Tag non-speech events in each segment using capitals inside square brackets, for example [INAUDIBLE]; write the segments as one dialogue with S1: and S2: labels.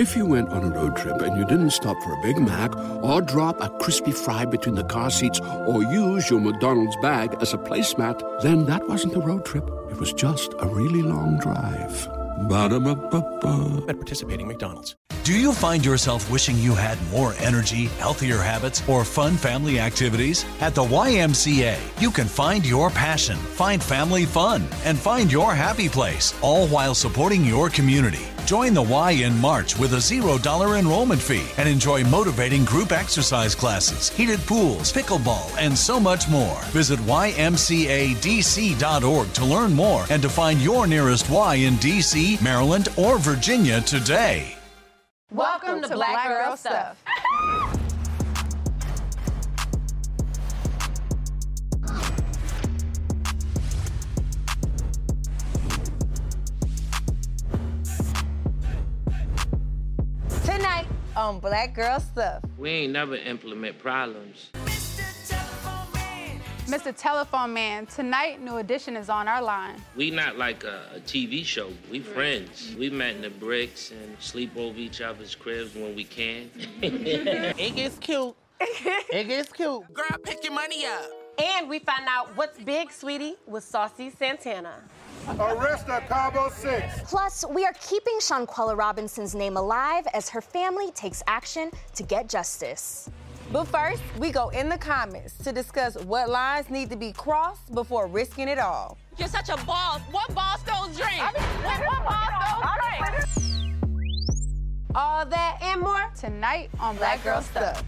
S1: If you went on a road trip and you didn't stop for a Big Mac or drop a crispy fry between the car seats or use your McDonald's bag as a placemat, then that wasn't a road trip. It was just a really long drive. Ba-da-ba-ba-ba.
S2: At participating McDonald's.
S3: Do you find yourself wishing you had more energy, healthier habits, or fun family activities? At the YMCA, you can find your passion, find family fun, and find your happy place, all while supporting your community. Join the Y in March with a $0 enrollment fee and enjoy motivating group exercise classes, heated pools, pickleball, and so much more. Visit ymcadc.org to learn more and to find your nearest Y in DC, Maryland, or Virginia today.
S4: Welcome, to, Black, Girl Stuff. Tonight on Black Girl Stuff.
S5: We ain't never implement problems.
S6: Mr. Telephone Man, tonight New Edition is on our line.
S5: We not like a, a TV show. We friends. We met in the bricks and sleep over each other's cribs when we can. [LAUGHS]
S7: It gets cute. It gets cute.
S8: Girl, pick your money up.
S4: And we find out what's big, sweetie, with Saucy Santana.
S9: Arrest a Cabo 6.
S10: Plus, we are keeping Shanquella Robinson's name alive as her family takes action to get justice.
S4: But first, we go in the comments to discuss what lines need to be crossed before risking it all.
S11: You're such a boss. What boss don't drink? what, what boss don't drink?
S4: All that and more
S6: Tonight on Black Girl Stuff.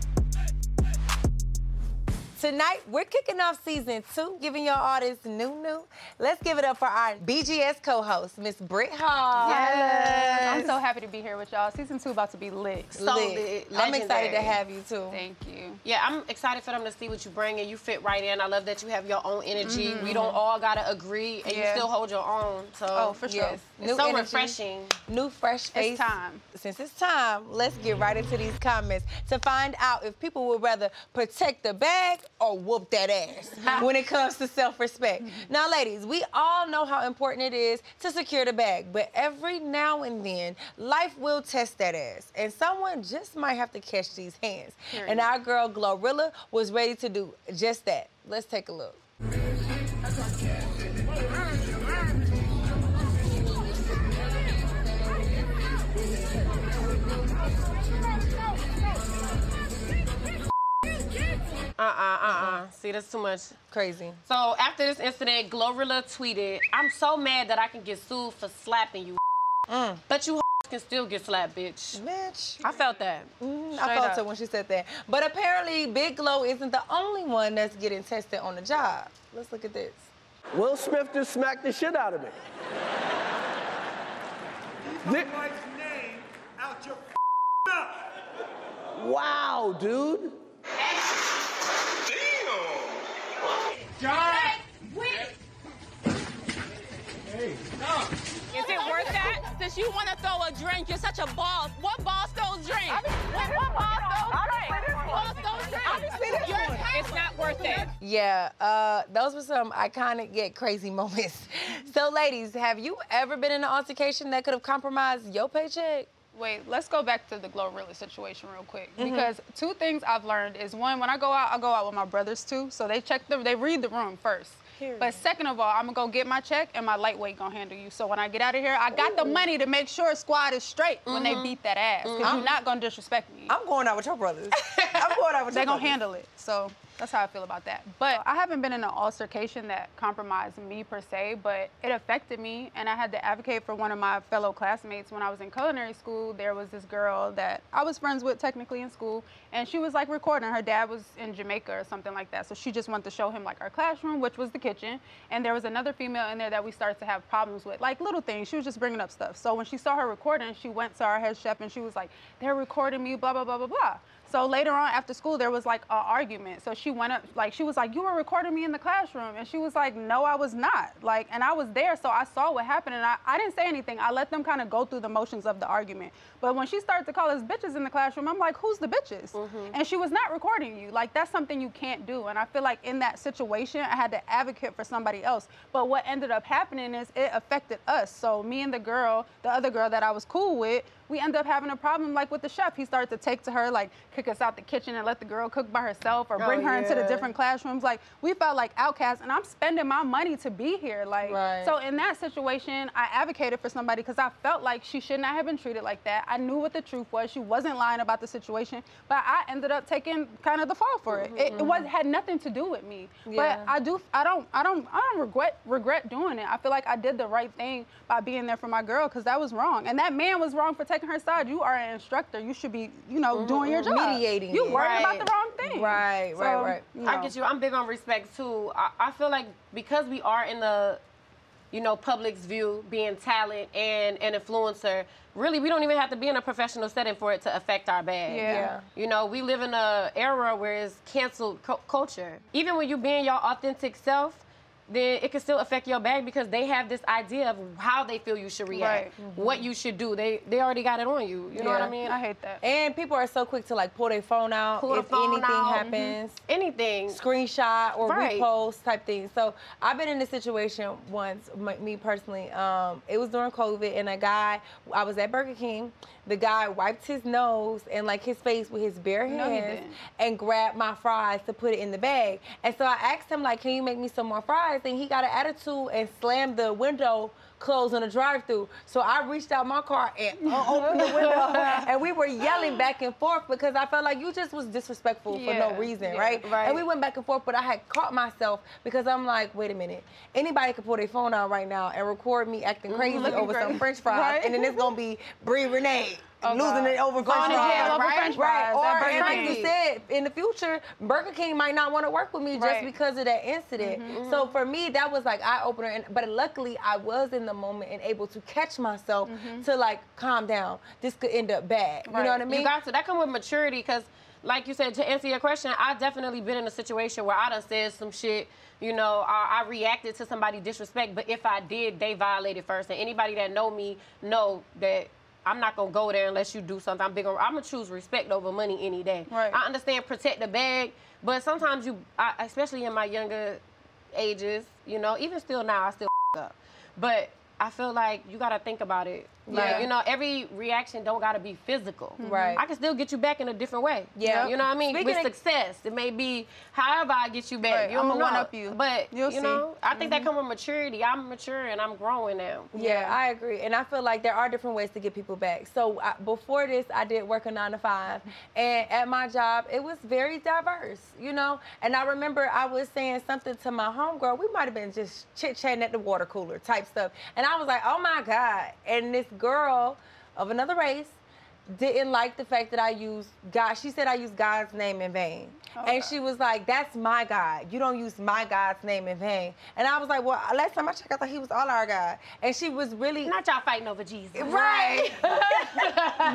S4: Tonight, we're kicking off season two, giving y'all all this new, new. Let's give it up for our BGS co-host, Miss Britt Hall.
S6: Yes. I'm so happy to be here with y'all. Season two about to be lit.
S4: So lit. I'm excited to have you too.
S6: Thank you.
S12: Yeah, I'm excited for them to see what you bring and you fit right in. I love that you have your own energy.
S6: Mhm.
S12: We don't all gotta agree and you still hold your own. So
S6: Oh, for sure.
S4: Yes.
S12: It's
S4: New
S12: so
S4: energy.
S12: refreshing.
S4: New fresh face.
S6: It's time.
S4: Since it's time, let's get right into these comments to find out if people would rather protect the bag or whoop that ass [LAUGHS] when it comes to self-respect. now, ladies, we all know how important it is to secure the bag, but every now and then, life will test that ass, and someone just might have to catch these hands. And our girl Glorilla was ready to do just that. Let's take a look.
S12: Uh-uh, uh-uh. See, that's too much.
S4: Crazy.
S12: So after this incident, Glorilla tweeted, I'm so mad that I can get sued for slapping you. But you [LAUGHS] can still get slapped, bitch.
S4: Bitch.
S12: I felt that.
S4: Mm, I
S12: Straight
S4: felt
S12: up.
S4: it when she said that. But apparently, Big Glow isn't the only one that's getting tested on the job. Let's look at this.
S7: Will Smith just smacked the shit out of me. Thi-
S9: out your [LAUGHS]
S7: wow, dude.
S11: Is it worth that? Since you want to throw a drink, you're such a boss. What boss don't drink? What, what boss don't drink? Boss don't. You're- It's not worth it.
S4: Yeah, uh, those were some iconic yet crazy [LAUGHS] moments. So, ladies, have you ever been in an altercation that could have compromised your paycheck?
S6: Wait, let's go back to the Glorilla situation real quick.
S4: Mhm.
S6: Because two things I've learned is one, when I go out, I go out with my brothers too. So they check the, they read the room first.
S4: Period.
S6: But second of all, I'm gonna go get my check and my lightweight gonna handle you. So when I get out of here, I got the money to make sure squad is straight when they
S4: Mhm.
S6: beat that ass. because
S4: Mhm.
S6: you're not gonna disrespect me.
S4: I'm going out with your brothers. [LAUGHS] I'm going out with
S6: they gonna
S4: brothers.
S6: handle it. So that's how I feel about that. But I haven't been in an altercation that compromised me per se, but it affected me, and I had to advocate for one of my fellow classmates when I was in culinary school. There was this girl that I was friends with technically in school, and she was like recording. Her dad was in Jamaica or something like that, so she just wanted to show him like our classroom, which was the kitchen, and there was another female in there that we started to have problems with, like little things. She was just bringing up stuff. So when she saw her recording, she went to our head chef and she was like, "They're recording me, blah blah blah blah blah." So later on after school, there was like an argument. So she went up, like she was like, "You were recording me in the classroom," and she was like, "No, I was not." Like, and I was there, so I saw what happened, and I, I didn't say anything. I let them kind of go through the motions of the argument. But when she started to call us bitches in the classroom, I'm like, "Who's the bitches?" Mm-hmm. And she was not recording you. Like that's something you can't do. And I feel like in that situation, I had to advocate for somebody else. But what ended up happening is it affected us. So me and the girl, the other girl that I was cool with, we end up having a problem like with the chef. He started to take to her, like kick us out the kitchen and let the girl cook by herself or
S4: Oh,
S6: bring her into the different classrooms. Like we felt like outcasts, and I'm spending my money to be here. Like
S4: Right.
S6: so in that situation, I advocated for somebody because I felt like she should not have been treated like that. I knew what the truth was. She wasn't lying about the situation, but I ended up taking kind of the fall for it. It, it was mm-hmm. had nothing to do with me.
S4: Yeah.
S6: But I do I don't I don't I don't regret regret doing it. I feel like I did the right thing by being there for my girl because that was wrong. And that man was wrong for taking her side. You are an instructor. You should be, you know, mm-hmm. doing your job.
S4: Mediating
S6: You
S4: it.
S6: worried
S12: Right.
S6: about the wrong thing.
S4: Right, right,
S6: So,
S4: right.
S6: you
S12: I get you. I'm big on respect too. I, I feel like because we are in the, you know, public's view, being talent and an influencer, really we don't even have to be in a professional setting for it to affect our bag.
S6: Yeah.
S4: Yeah.
S12: You know, we live in a era where it's canceled cu- culture. Even when you being your authentic self, then it can still affect your bag because they have this idea of how they feel you should react,
S6: Right.
S12: what you should do. They they already got it on you. You know what I mean?
S6: I hate that.
S4: And people are so quick to like pull their phone out
S12: Pull
S4: if
S12: phone
S4: anything
S12: out.
S4: happens.
S12: Anything.
S4: screenshot or
S12: Right.
S4: repost type thing. So I've been in this situation once, m- me personally. Um, it was during COVID, and a guy, I was at Burger King. The guy wiped his nose and like his face with his bare hands
S6: didn't.
S4: and grabbed my fries to put it in the bag. And so I asked him like, "Can you make me some more fries?" And he got an attitude and slammed the window closed on the drive-through. So I reached out my car and uh, opened the window, [LAUGHS] and we were yelling back and forth because I felt like you just was disrespectful for no reason,
S6: yeah,
S4: right?
S12: right.
S4: And we went back and forth, but I had caught myself because I'm like, wait a minute, anybody could pull their phone out right now and record me acting crazy
S6: looking
S4: over some. French fries,
S6: Right.
S4: and then it's gonna be Brii Renee.
S6: Oh,
S4: losing
S6: God.
S4: it over French fries,
S6: jail over
S4: right?
S6: French
S4: right?
S6: fries
S4: Or
S6: at
S4: like you said, in the future, Burger King might not want to work with me just
S6: Right. Mm-hmm.
S4: because of that incident. So for me, that was like eye opener. And but luckily, I was in the moment and able to catch myself to like calm down. This could end up bad. You know what I mean?
S12: You got to. That come with maturity because, like you said, to answer your question, I definitely been in a situation where I done said some shit. You know, I, I reacted to somebody disrespect, but if I did, they violated first. And anybody that know me know that I'm not gonna go there unless you do something. I'm big on. I'm gonna choose respect over money any day.
S6: Right.
S12: I understand protect the bag, but sometimes you, I, especially in my younger ages, you know, even still now, I still [LAUGHS] up. But I feel like you gotta think about it. Like,
S4: Yeah.
S12: you know, every reaction don't gotta be physical. Mm-hmm.
S4: Right.
S12: I can still get you back in a different way.
S4: Yeah.
S12: You know what I mean?
S4: Speaking
S12: With
S4: of-
S12: success. It may be however I get you back.
S6: Right,
S12: You don't
S6: I'ma one-up you.
S12: But
S6: You'll
S12: you
S6: see.
S12: know, I think that mm-hmm. comes with maturity. I'm mature and I'm growing now.
S4: Yeah, I agree, and I feel like there are different ways to get people back. So I, before this, I did work a nine to five, and at my job, it was very diverse, you know. And I remember I was saying something to my homegirl. We might have been just chit chatting at the water cooler type stuff, and I was like, "Oh my god!" And this girl of another race didn't like the fact that I used God. She said I used God's name in vain. and she was like, that's my God. You don't use my God's name in vain. And I was like, well, last time I checked, I thought he was all our God. And she was really.
S12: Not y'all fighting over Jesus. [LAUGHS]
S4: Right. [LAUGHS]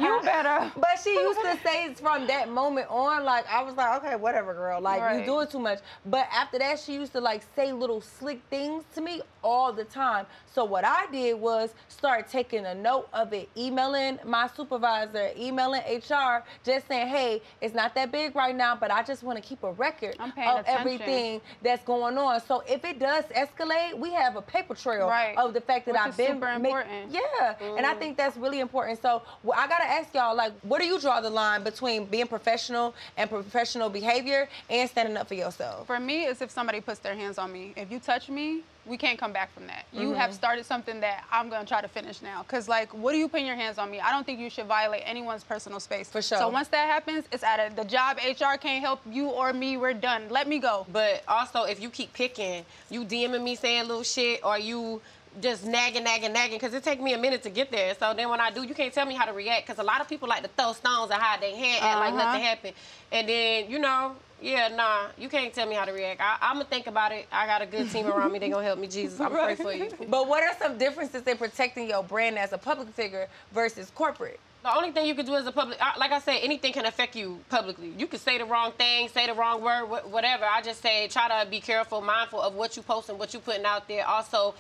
S6: You better.
S4: But she used to say from that moment on, like, I was like, okay, whatever, girl. Like, you
S6: Right.
S4: doing too much. But after that, she used to, like, say little slick things to me all the time. So what I did was start taking a note of it, emailing my supervisor, emailing HR, just saying, hey, it's not that big right now, but I just want to keep a record of
S6: attention.
S4: everything that's going on. So if it does escalate, we have a paper trail
S6: Right.
S4: of the fact that
S6: Which
S4: I've been
S6: super
S4: make-
S6: important.
S4: yeah, and I mm. think that's really important. So well, I gotta ask y'all, like, where do you draw the line between being professional and professional behavior and standing up for yourself?
S6: For me, it's if somebody puts their hands on me. If you touch me, we can't come back from that. You have started something that I'm gonna try to finish now. Cause like, what are you putting your hands on me? I don't think you should violate anyone's personal space.
S4: For sure.
S6: So once that happens, it's out of the job. HR can't help you or me. We're done. Let me go.
S12: But also, if you keep picking, you DMing me saying little shit, or you just nagging, nagging, nagging, because it take me a minute to get there. So then when I do, you can't tell me how to react, because a lot of people like to throw stones and hide their hand, act like
S6: Uh-huh.
S12: nothing happened. And then, you know, yeah, nah, you can't tell me how to react. I, I'm going to think about it. I got a good team around me. They to help me, Jesus. I'm pray for you.
S4: But what are some differences in protecting your brand as a public figure versus corporate?
S12: The only thing you can do as a public, like I said, anything can affect you publicly. You can say the wrong thing, say the wrong word, wh- whatever. I just say try to be careful, mindful of what you post and what you putting out there. Also,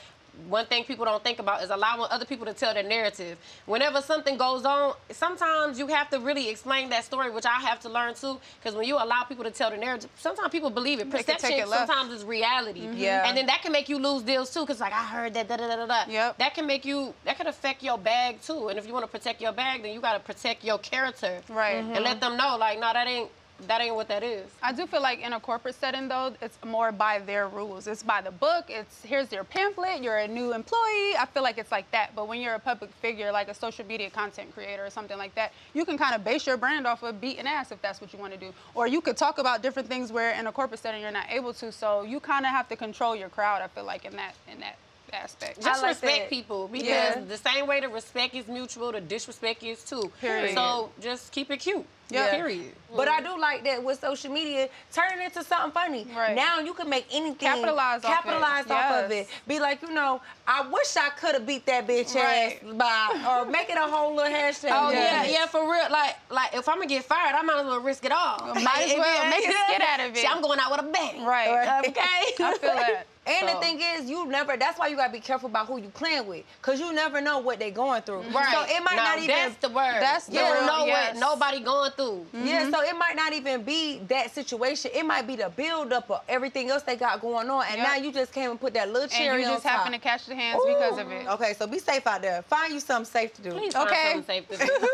S12: one thing people don't think about is allowing other people to tell their narrative. Whenever something goes on, sometimes you have to really explain that story, which I have to learn too. Because when you allow people to tell the narrative, sometimes people believe it.
S6: They can take
S12: Perception
S6: it
S12: sometimes is reality.
S6: Mhm.
S4: Yeah.
S12: And then that can make you lose deals too. Because like I heard that da da da da da.
S6: Yep.
S12: That can make you. That could affect your bag too. And if you want to protect your bag, then you got to protect your character.
S6: Right.
S12: And let them know like, no, that ain't that ain't what that is.
S6: I do feel like in a corporate setting though, it's more by their rules. It's by the book. It's here's your pamphlet. You're a new employee. I feel like it's like that. But when you're a public figure, like a social media content creator or something like that, you can kind of base your brand off of beating ass if that's what you want to do. Or you could talk about different things where in a corporate setting you're not able to. So you kind of have to control your crowd. I feel like in that in that aspect.
S12: Just
S4: like
S12: respect
S4: that.
S12: people because
S6: Yeah.
S12: the same way the respect is mutual, the disrespect is too.
S6: Period.
S12: So just keep it cute.
S4: Yeah.
S12: Period.
S4: But I do like that with social media, turn it into something funny.
S6: Right.
S4: Now you can make anything
S6: Capitalize off it.
S4: capitalize off of it. Be like, you know, I wish I could have beat that bitch
S6: Right.
S4: ass by, or make it a whole little hashtag.
S12: Oh yeah.
S6: Yeah.
S12: yeah, for real. Like, like if I'm gonna get fired, I might as well risk it all.
S6: Might as well. Make a skit out of [LAUGHS] it.
S12: See, I'm going out with a bang.
S6: Right.
S12: Okay. [LAUGHS]
S6: I feel that.
S4: And
S6: So-
S4: the thing is, you never. That's why you gotta be careful about who you playing with, cause you never know what they're going through.
S12: Right.
S4: So it might not even.
S12: That's the word.
S6: That's the
S12: you don't know
S6: yes.
S12: what nobody going through. Mm-hmm.
S4: Yeah, so it might not even be that situation. It might be the build up of everything else they got going on, and
S6: Yep.
S4: now you just came and put that little cherry.
S6: And you
S4: on
S6: just
S4: top.
S6: happen to catch the hands because of it.
S4: Okay, so be safe out there. Find you something safe to do.
S12: Please find
S6: Okay.
S12: something safe to do.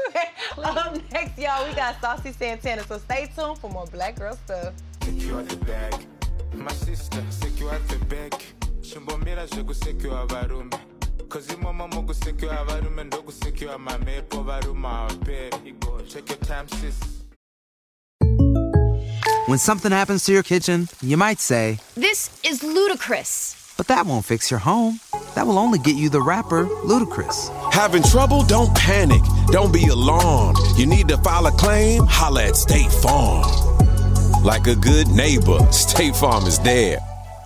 S12: [LAUGHS]
S4: Up next, y'all, we got Saucy Santana. So stay tuned for more Black Girl stuff.
S2: secure the bag. My sister, secure the bag. Shimbomira shoku secure varume. Cause your mama mogu secure varume ndogu secure mamepo varuma. Check your time, sis.
S8: When something happens to your kitchen, you might say,
S13: This is ludicrous.
S8: but that won't fix your home. That will only get you the rapper, Ludacris.
S14: Having trouble? Don't panic. Don't be alarmed. You need to file a claim? Holla at State Farm. Like a good neighbor, [LAUGHS] State Farm is there.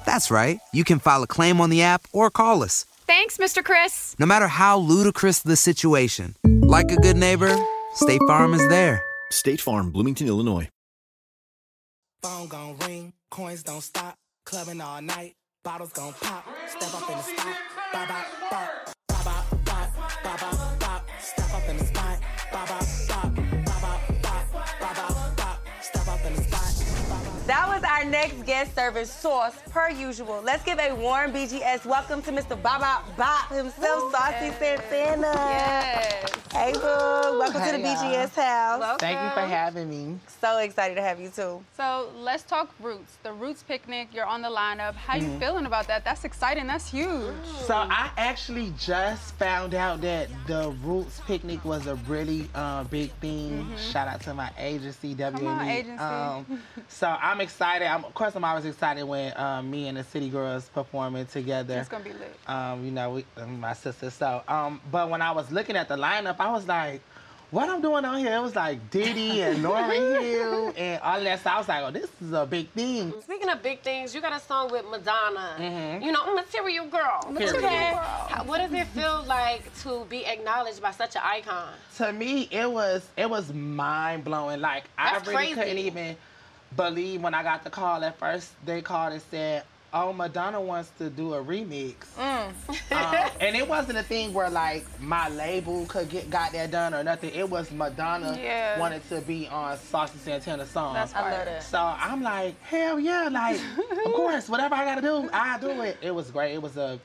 S8: That's right. You can file a claim on the app or call us.
S13: Thanks, Mr. Chris.
S8: No matter how ludicrous the situation, like a good neighbor, State Farm is there.
S15: State Farm, Bloomington, Illinois.
S16: Phone gon' ring, coins don't stop, clubbing all night, bottles gon' pop, step up in the spot, bop bop bop, bop bop bop, bop bop bop, step up in the spot, bop bop bop, bop
S4: That was our next guest service sauce, per usual. Let's give a warm BGS welcome to Mr. Baba Bop himself, Saucy Santana.
S6: Yes.
S4: Hey, boo. Welcome to the BGS house.
S7: Thank you for having me.
S4: So excited to have you too.
S6: So let's talk roots. The roots picnic. You're on the lineup. How you
S7: Mhm.
S6: feeling about that? That's exciting. That's huge.
S7: So I actually just found out that the Roots picnic was a really uh, big thing.
S6: Mhm.
S7: Shout out to my agency, WME.
S6: on, agency.
S7: Um, [LAUGHS] so I'm excited. I'm, of course, I'm always excited when um, me and the City Girls performing together.
S6: It's gonna be lit.
S7: Um, you know, we, um, my sister. So, um, but when I was looking at the lineup, I was like, what I'm doing on here? It was like Diddy and [LAUGHS] Lauryn Hill and all of that. So I was like, oh, this is a big thing.
S12: Speaking of big things, you got a song with Madonna.
S7: Mhm.
S12: You know, Material Girl.
S7: Period.
S12: Okay. How- What does it feel like to be acknowledged by such an icon?
S7: to me it was it was mind blowing. Like I really
S12: crazy.
S7: couldn't even believe when I got the call at first. They called and said, "Oh, Madonna wants to do a remix,"
S12: Mm.
S7: um, [LAUGHS] and it wasn't a thing where like my label could get got that done or nothing. It was Madonna
S6: Yeah.
S7: wanted to be on Saucy Santana's song.
S6: That's I love fire. that.
S7: So I'm like, hell yeah, like of [LAUGHS] course, whatever I gotta do, I do it. It was great. It was a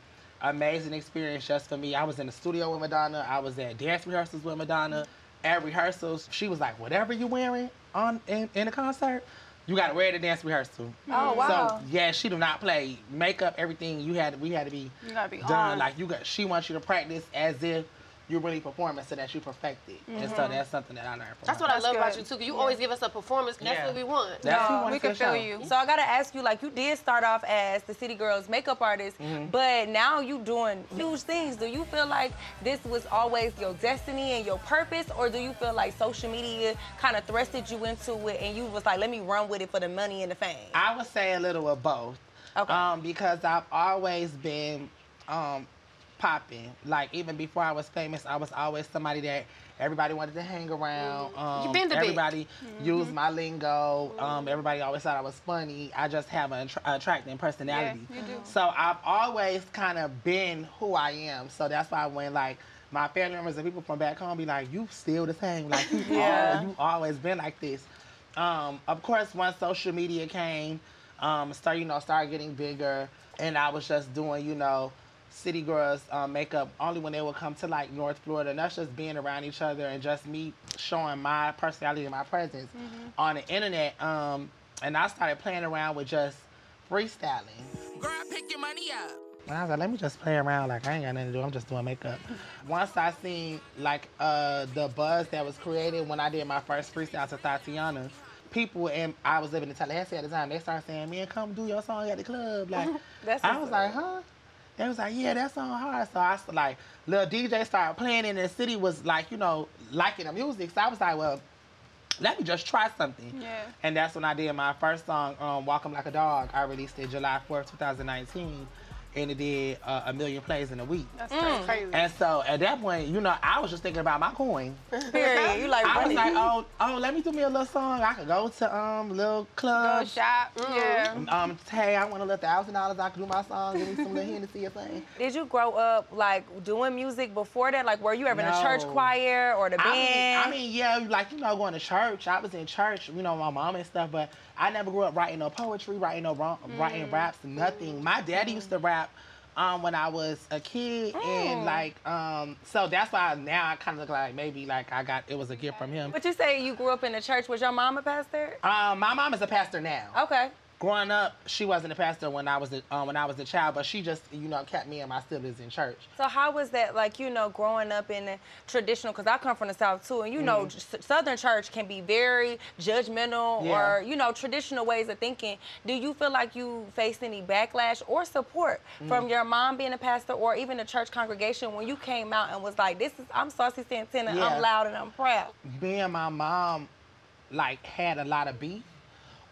S7: amazing experience just for me. I was in the studio with Madonna. I was at dance rehearsals with Madonna. At rehearsals, she was like, "Whatever you're wearing on in, in a concert, you got to wear it to dance rehearsal."
S6: Oh, oh, wow.
S7: So yeah, she do not play makeup. Everything you had, we had to be
S6: You gotta be
S7: done.
S6: on.
S7: Like you got, she wants you to practice as if you're really performing, so that you perfect it. And so
S12: Mhm.
S7: that's something that I learned from.
S12: That's
S7: her.
S12: what I love about you too, because you
S4: Yeah.
S12: always give us a performance. That's
S7: Yeah.
S12: what we want.
S7: That's what we want
S4: we can feel you. So I gotta ask you, like, you did start off as the City Girls makeup artist,
S7: Mhm.
S4: but now you doing huge things. Do you feel like this was always your destiny and your purpose, or do you feel like social media kind of thrusted you into it and you was like, let me run with it for the money and the fame?
S7: I would say a little of both. Um, because I've always been um, popping. Like even before I was famous, I was always somebody that Everybody wanted to hang around. Um,
S12: You been the
S7: everybody used my lingo. Um, everybody always thought I was funny. I just have an attra- attracting personality.
S6: you do.
S7: So I've always kind of been who I am. So that's why when like my family members and people from back home be like, "You still the same? Like you, [LAUGHS]
S4: Yeah.
S7: all, you always been like this." Um, of course, once social media came, um, start you know started getting bigger, and I was just doing you know city girls um, makeup only when they would come to like North Florida, and that's just being around each other and just me showing my personality and my presence on the internet. Um, and I started playing around with just freestyling.
S16: Girl, pick your money up.
S7: And I was like, let me just play around. Like, I ain't got nothing to do. I'm just doing makeup. [LAUGHS] Once I seen, like, uh, the buzz that was created when I did my first freestyle to Tatiana, people, and I was living in Tallahassee at the time, they started saying, man, come do your song at the club. Like, [LAUGHS]
S4: That's
S7: I
S4: what's
S7: was like, huh? They was like, yeah, that song hard. So I, s- like, little DJ started playing, and the city was, like, you know, liking the music. So I was like, well, let me just try something.
S6: Yeah.
S7: And that's when I did my first song, um, Walk 'em Like a Dog. I released it July 4th, 2019. And it did uh, a million plays in a week.
S6: That's
S4: Mm.
S6: crazy.
S7: And so at that point, you know, I was just thinking about my coin. [LAUGHS]
S4: Period. You like
S7: I was like, oh, oh, let me do me a little song. I could go to um little
S6: Go
S7: club.
S6: shop. Yeah.
S7: Um, hey, I want a little thousand dollars. I could do my song. Give me some little Hennessy or something. [LAUGHS]
S4: Did you grow up like doing music before that? Like, were you ever in a church choir or the
S7: I mean,
S4: band?
S7: I mean, yeah, like you know, going to church. I was in church, you know, my mom and stuff, but I never grew up writing no poetry, writing no ro- writing
S4: Mm.
S7: raps, nothing. My daddy used to rap um, when I was a kid,
S4: Mm.
S7: and like, um, so that's why now I kind of look like maybe like I got it was a gift from him.
S4: But you say you grew up in the church. Was your mom a pastor?
S7: Um, my mom is a pastor now.
S4: Okay.
S7: Growing up, she wasn't a pastor when I was a, um, when I was a child, but she just you know kept me and my siblings in church.
S4: So how was that like you know growing up in the traditional? Because I come from the south too, and you know
S7: Mhm.
S4: s- Southern church can be very judgmental
S7: Yeah.
S4: or you know traditional ways of thinking. Do you feel like you faced any backlash or support from
S7: Mm.
S4: your mom being a pastor or even the church congregation when you came out and was like, "This is I'm Saucy Santana.
S7: Yeah.
S4: I'm loud and I'm proud."
S7: Me and my mom like had a lot of beef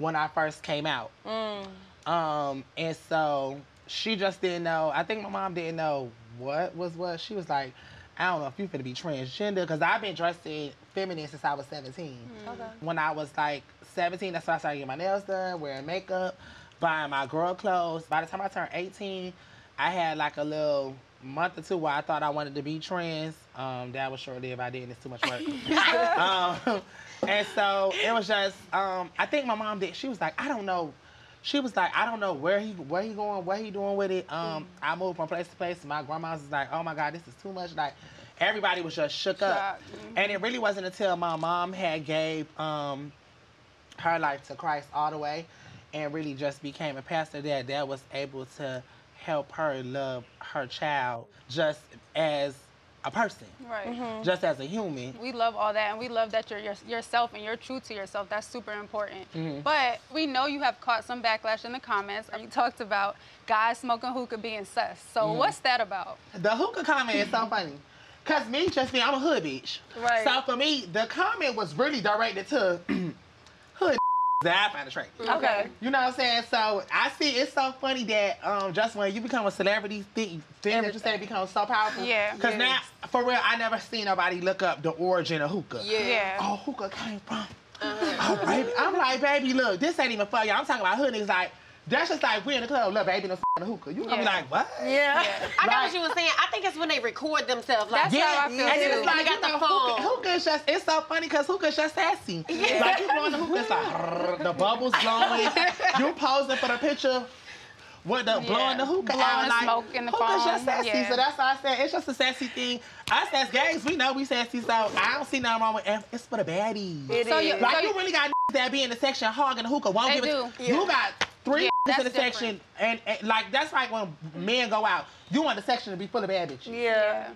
S7: when I first came out.
S4: Mm.
S7: Um, and so she just didn't know. I think my mom didn't know what was what. She was like, I don't know if you're gonna be transgender, because I've been dressing feminine since I was 17.
S4: Okay.
S7: When I was like 17, that's when I started getting my nails done, wearing makeup, buying my girl clothes. By the time I turned 18, I had like a little month or two where I thought I wanted to be trans. Um, that was short lived. I didn't. It's too much work. [LAUGHS] um, and so it was just. Um, I think my mom did. She was like, I don't know. She was like, I don't know where he where he going, what he doing with it. Um, I moved from place to place. My grandma was like, Oh my God, this is too much. Like everybody was just shook up. And it really wasn't until my mom had gave um, her life to Christ all the way and really just became a pastor that that was able to help her love her child just as a person,
S6: Right.
S7: just as a human.
S6: We love all that, and we love that you're your, yourself and you're true to yourself. That's super important.
S7: Mhm.
S6: But we know you have caught some backlash in the comments. You [LAUGHS] talked about guys smoking hookah being sus. So
S7: Mhm.
S6: what's that about?
S7: The hookah comment is so funny. Cause me just me, I'm a hood bitch.
S6: Right.
S7: So for me, the comment was really directed to hood [CLEARS THROAT] that I find attractive.
S4: Okay.
S7: You know what I'm saying? So I see it's so funny that um, just when you become a celebrity, thing, thing that you say becomes so powerful.
S6: Yeah.
S7: Because now, for real, I never seen nobody look up the origin of hookah.
S6: Yeah. Yeah.
S7: Oh, hookah came from. Oh, baby. I'm like, baby, look, this ain't even for you. I'm talking about hood niggas like, that's just like we in the club, look, baby, no f***ing hookah. You gonna be like, what?
S4: Yeah.
S12: I know
S7: Like-
S12: what you were saying. I think it's when they record themselves. Like,
S6: That's how I feel
S7: and then
S6: too.
S7: it's like
S12: They got the
S7: know,
S12: phone.
S7: Hookah, hookah is just it's so funny because hookah is just sassy.
S12: Yeah.
S7: Like you blowing the hookah, it's like [LAUGHS] the bubbles blowing. you posing for the picture with the
S6: Yeah.
S7: blowing the hookah
S6: Blowing
S7: out.
S6: the
S7: Like,
S6: smoke in the
S7: hookah's just
S6: phone.
S7: sassy.
S6: Yeah.
S7: So that's why I said it's just a sassy thing. Us as gays, we know we sassy, so I don't see nothing wrong with it. It's for the baddies.
S4: It
S6: So you-
S4: is.
S7: Like
S6: so
S7: you really got that be in the section hogging the hookah. Won't
S6: They
S7: give it.
S6: do.
S7: You got three
S6: Yeah,
S7: in
S6: that's
S7: the
S6: different.
S7: section, and, and like that's like when men go out. You want the section to be full of bad bitches.
S4: Yeah.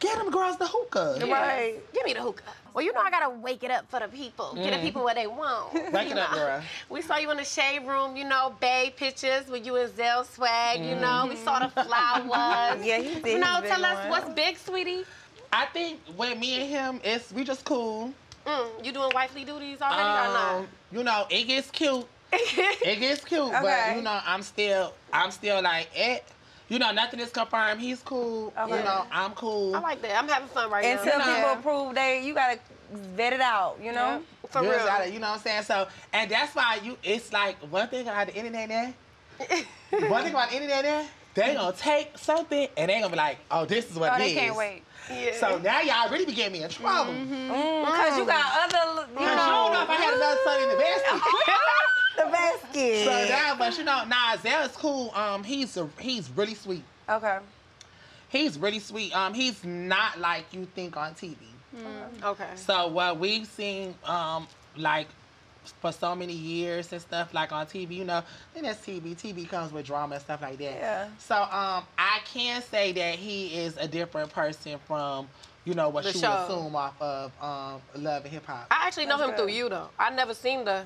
S7: Get them girls the hookah.
S4: Right.
S12: Give me the hookah. Well, you know I gotta wake it up for the people. Get the
S7: Mhm.
S12: people what they want. [LAUGHS]
S7: Wake
S12: you
S7: it up, [LAUGHS] girl.
S12: We saw you in the shade room, you know, babe pictures with you and Zell swag, you know. We saw the flowers. [LAUGHS]
S4: Yeah, he did
S12: You know,
S4: his
S12: tell
S4: big
S12: us
S4: one.
S12: what's big, sweetie.
S7: I think with me and him, it's we just cool.
S12: Mm, you doing wifely duties already or not?
S7: Um, you know, it gets cute. It gets cute,
S4: Okay. [LAUGHS]
S7: but you know, I'm still, I'm still like, eh. You know, nothing is confirmed. He's cool. You know, I'm cool.
S12: I like that. I'm having fun right
S4: Until
S12: now.
S4: Until people approve, they you gotta vet it out. You know.
S12: For
S7: You
S12: real.
S7: just gotta- you know what I'm saying? So, and that's why you. It's like one thing about the internet now. [LAUGHS] one thing about the internet now, they gonna take something and they gonna be like, "Oh, this is what
S6: Oh,
S7: it
S6: they
S7: is."
S6: can't wait.
S7: So now y'all really be getting me in trouble.
S4: Mm, Cause you got other, you
S7: You know, I don't know if I had another son in the basket. [LAUGHS]
S4: the basket.
S7: So now, but you know, nah, Zell's cool. Um, he's a, he's really sweet.
S4: Okay.
S7: He's really sweet. Um, he's not like you think on TV.
S12: Okay.
S7: So what we've seen, um, like for so many years and stuff, like on TV, you know, and that's TV. TV comes with drama and stuff like that.
S4: Yeah.
S7: So um, I can say that he is a different person from, you know, what
S12: The
S7: you
S12: show.
S7: assume off of um, Love and Hip Hop.
S12: I actually know
S4: That's
S12: him through you though. I never seen the.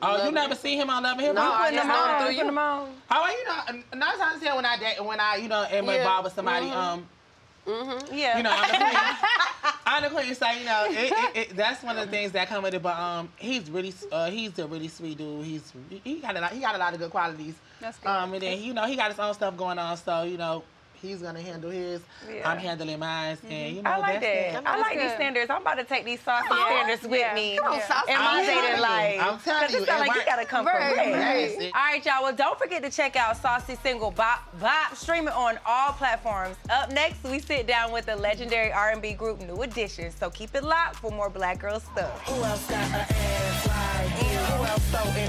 S7: Oh, you
S12: Love-
S7: never seen him on Love and Hip
S12: No,
S7: Hop?
S12: I just know him through
S4: Put
S12: you.
S4: them on.
S7: Oh, well, you know, nine times ten when I date, when I, you know, am
S12: Yeah.
S7: involved with somebody,
S12: Mhm.
S7: um,
S12: Mm-hmm.
S4: Yeah.
S7: you know, I'm the queen. [LAUGHS] I'm the queen, so you know, it, it, it, that's one of the things that come with it. But um, he's really, uh, he's a really sweet dude. He's he got a lot, he got a lot of good qualities.
S6: That's good.
S7: Um, and then you know, he got his own stuff going on, so you know, he's gonna handle his.
S4: Yeah.
S7: I'm handling mine, and mm-hmm. you know,
S4: I like
S7: that's
S4: that.
S7: that.
S4: I like these standards. I'm about to take these saucy
S12: Come on.
S4: standards with me
S12: Come on, saucy.
S4: in my
S7: I'm telling
S4: dating
S7: you.
S4: life.
S7: I'm telling
S4: 'Cause
S7: you,
S4: it sound
S7: it
S4: like you gotta come
S12: Right,
S4: correct.
S7: right.
S4: All right, y'all. Well, don't forget to check out Saucy Single Bop Bop streaming on all platforms. Up next, we sit down with the legendary R&B group New Edition. So keep it locked for more Black Girl stuff.
S16: Who else got an ass like you? Who else so in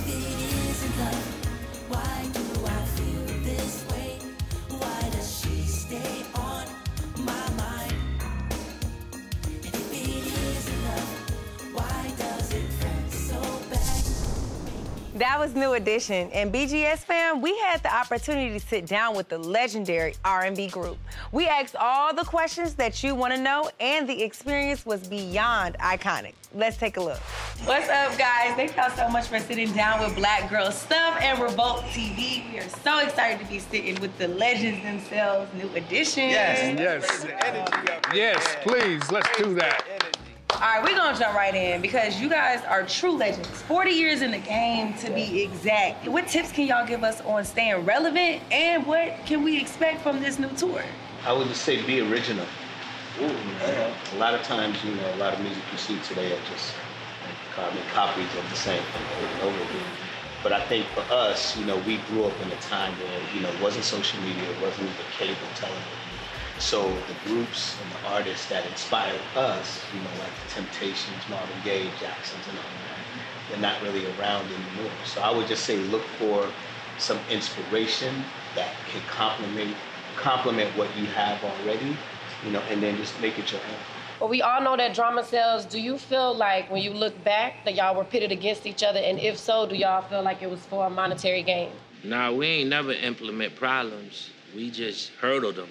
S4: That was New Edition. And BGS fam, we had the opportunity to sit down with the legendary R&B group. We asked all the questions that you want to know, and the experience was beyond iconic. Let's take a look. What's up, guys? Thank y'all so much for sitting down with Black Girl Stuff and Revolt TV. We are so excited to be sitting with the legends themselves, New Edition.
S17: Yes, yes. Yes, please, let's do that.
S4: All right, we're gonna jump right in because you guys are true legends. 40 years in the game to be exact. What tips can y'all give us on staying relevant and what can we expect from this new tour?
S18: I would just say be original. Know, a lot of times, you know, a lot of music you see today are just copies of the same thing over and over again. But I think for us, you know, we grew up in a time where, you know, it wasn't social media, it wasn't even cable television. So the groups and the artists that inspired us, you know, like the Temptations, Marvin Gaye, Jacksons, and all that, they're not really around anymore. So I would just say look for some inspiration that can complement complement what you have already, you know, and then just make it your own.
S12: Well, we all know that drama sells. Do you feel like when you look back that y'all were pitted against each other? And if so, do y'all feel like it was for a monetary gain?
S5: Nah, we ain't never implement problems. We just hurdle them.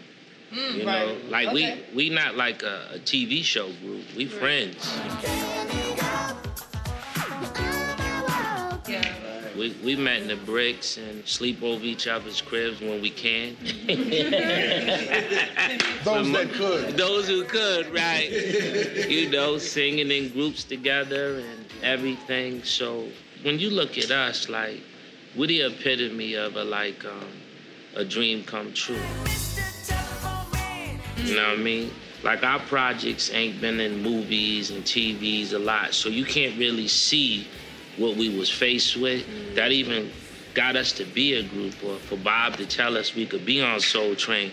S12: Mm,
S5: you know,
S12: right.
S5: like
S12: Okay.
S5: we we not like a, a TV show group. We friends. We, we met in the bricks and sleep over each other's cribs when we can. [LAUGHS]
S17: Those that could.
S5: Those who could, right. [LAUGHS] you know, singing in groups together and everything. So when you look at us, like, we're the epitome of a like um, a dream come true. You know what I mean? Like our projects ain't been in movies and TVs a lot, so you can't really see what we was faced with. That even got us to be a group, or for Bob to tell us we could be on Soul Train.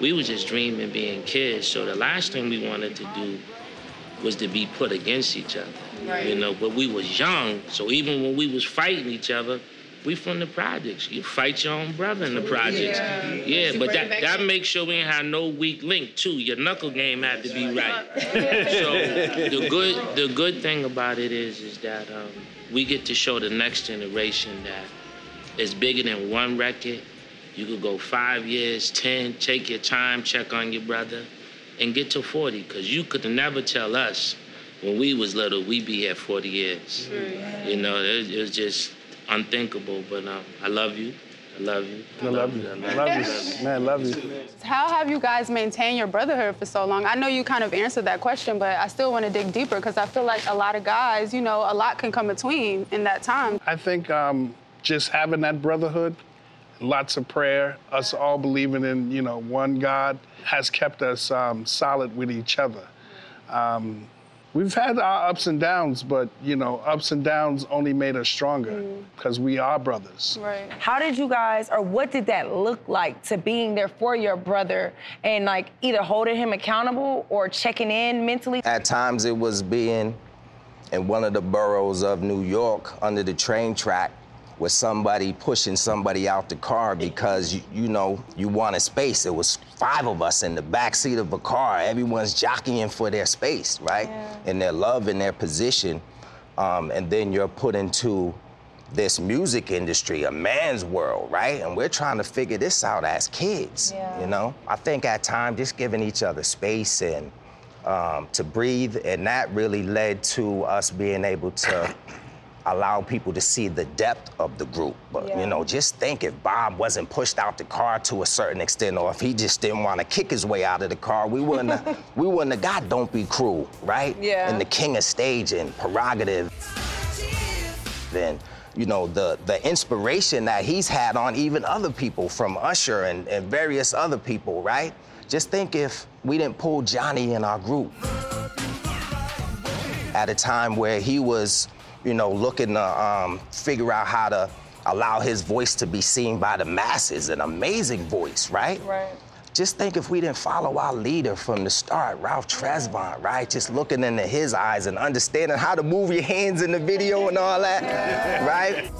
S5: We was just dreaming being kids. So the last thing we wanted to do was to be put against each other.
S12: Right.
S5: You know, but we was young, so even when we was fighting each other, we from the projects. You fight your own brother in the projects.
S12: Yeah.
S5: Yeah, but that, that makes sure we ain't have no weak link too. Your knuckle game had to be right. so the good the good thing about it is is that um, we get to show the next generation that it's bigger than one record. You could go five years, 10, take your time, check on your brother, and get to 40. Because you could never tell us when we was little, we be here 40 years. You know, it, it was just unthinkable. But um, I love you. I love you.
S17: I love you. I love you. Man, I love you.
S6: How have you guys maintained your brotherhood for so long? I know you kind of answered that question, but I still want to dig deeper because I feel like a lot of guys, you know, a lot can come between in that time.
S17: I think um, just having that brotherhood, lots of prayer, us all believing in, you know, one God has kept us um, solid with each other. Um, we've had our ups and downs, but, you know, ups and downs only made us stronger mm. because we are brothers.
S6: Right.
S4: How did you guys, or what did that look like to being there for your brother and like either holding him accountable or checking in mentally?
S19: At times it was being in one of the boroughs of New York under the train track with somebody pushing somebody out the car because you, you know you wanted space. It was five of us in the back seat of a car. Everyone's jockeying for their space, right? And their love and their position. Um, and then you're put into this music industry, a man's world, right? And we're trying to figure this out as kids, you know? I think at times just giving each other space and um, to breathe, and that really led to us being able to allow people to see the depth of the group. But
S20: Yeah.
S19: you know, just think if Bob wasn't pushed out the car to a certain extent, or if he just didn't want to kick his way out of the car, we wouldn't have, [LAUGHS] we wouldn't have got Don't Be Cruel, right?
S20: Yeah.
S19: And the King of Stage and Prerogative. Then you know the the inspiration that he's had on even other people from Usher and, and various other people, right? Just think if we didn't pull Johnny in our group at a time where he was, you know, looking to um, figure out how to allow his voice to be seen by the masses, an amazing voice, right?
S4: Right.
S19: Just think if we didn't follow our leader from the start, Ralph Tresvant, right? Just looking into his eyes and understanding how to move your hands in the video and all that, right?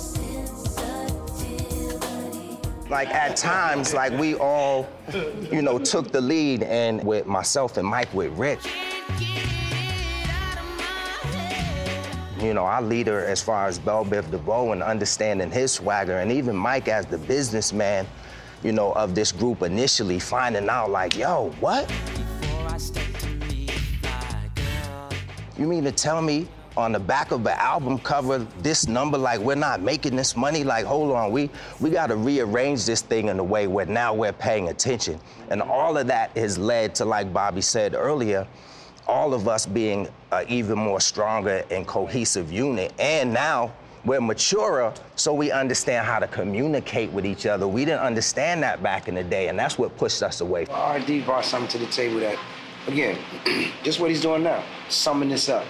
S19: Like at times, like we all, you know, took the lead and with myself and Mike with Rick. You know, our leader as far as Bell Biv DeVoe and understanding his swagger, and even Mike as the businessman, you know, of this group initially finding out like, yo, what? You mean to tell me on the back of an album cover, this number, like we're not making this money? Like, hold on, we we gotta rearrange this thing in a way where now we're paying attention. And all of that has led to, like Bobby said earlier, all of us being an even more stronger and cohesive unit. And now we're maturer, so we understand how to communicate with each other. We didn't understand that back in the day, and that's what pushed us away.
S21: RD brought something to the table that, again, [CLEARS THROAT] just what he's doing now, summing this up.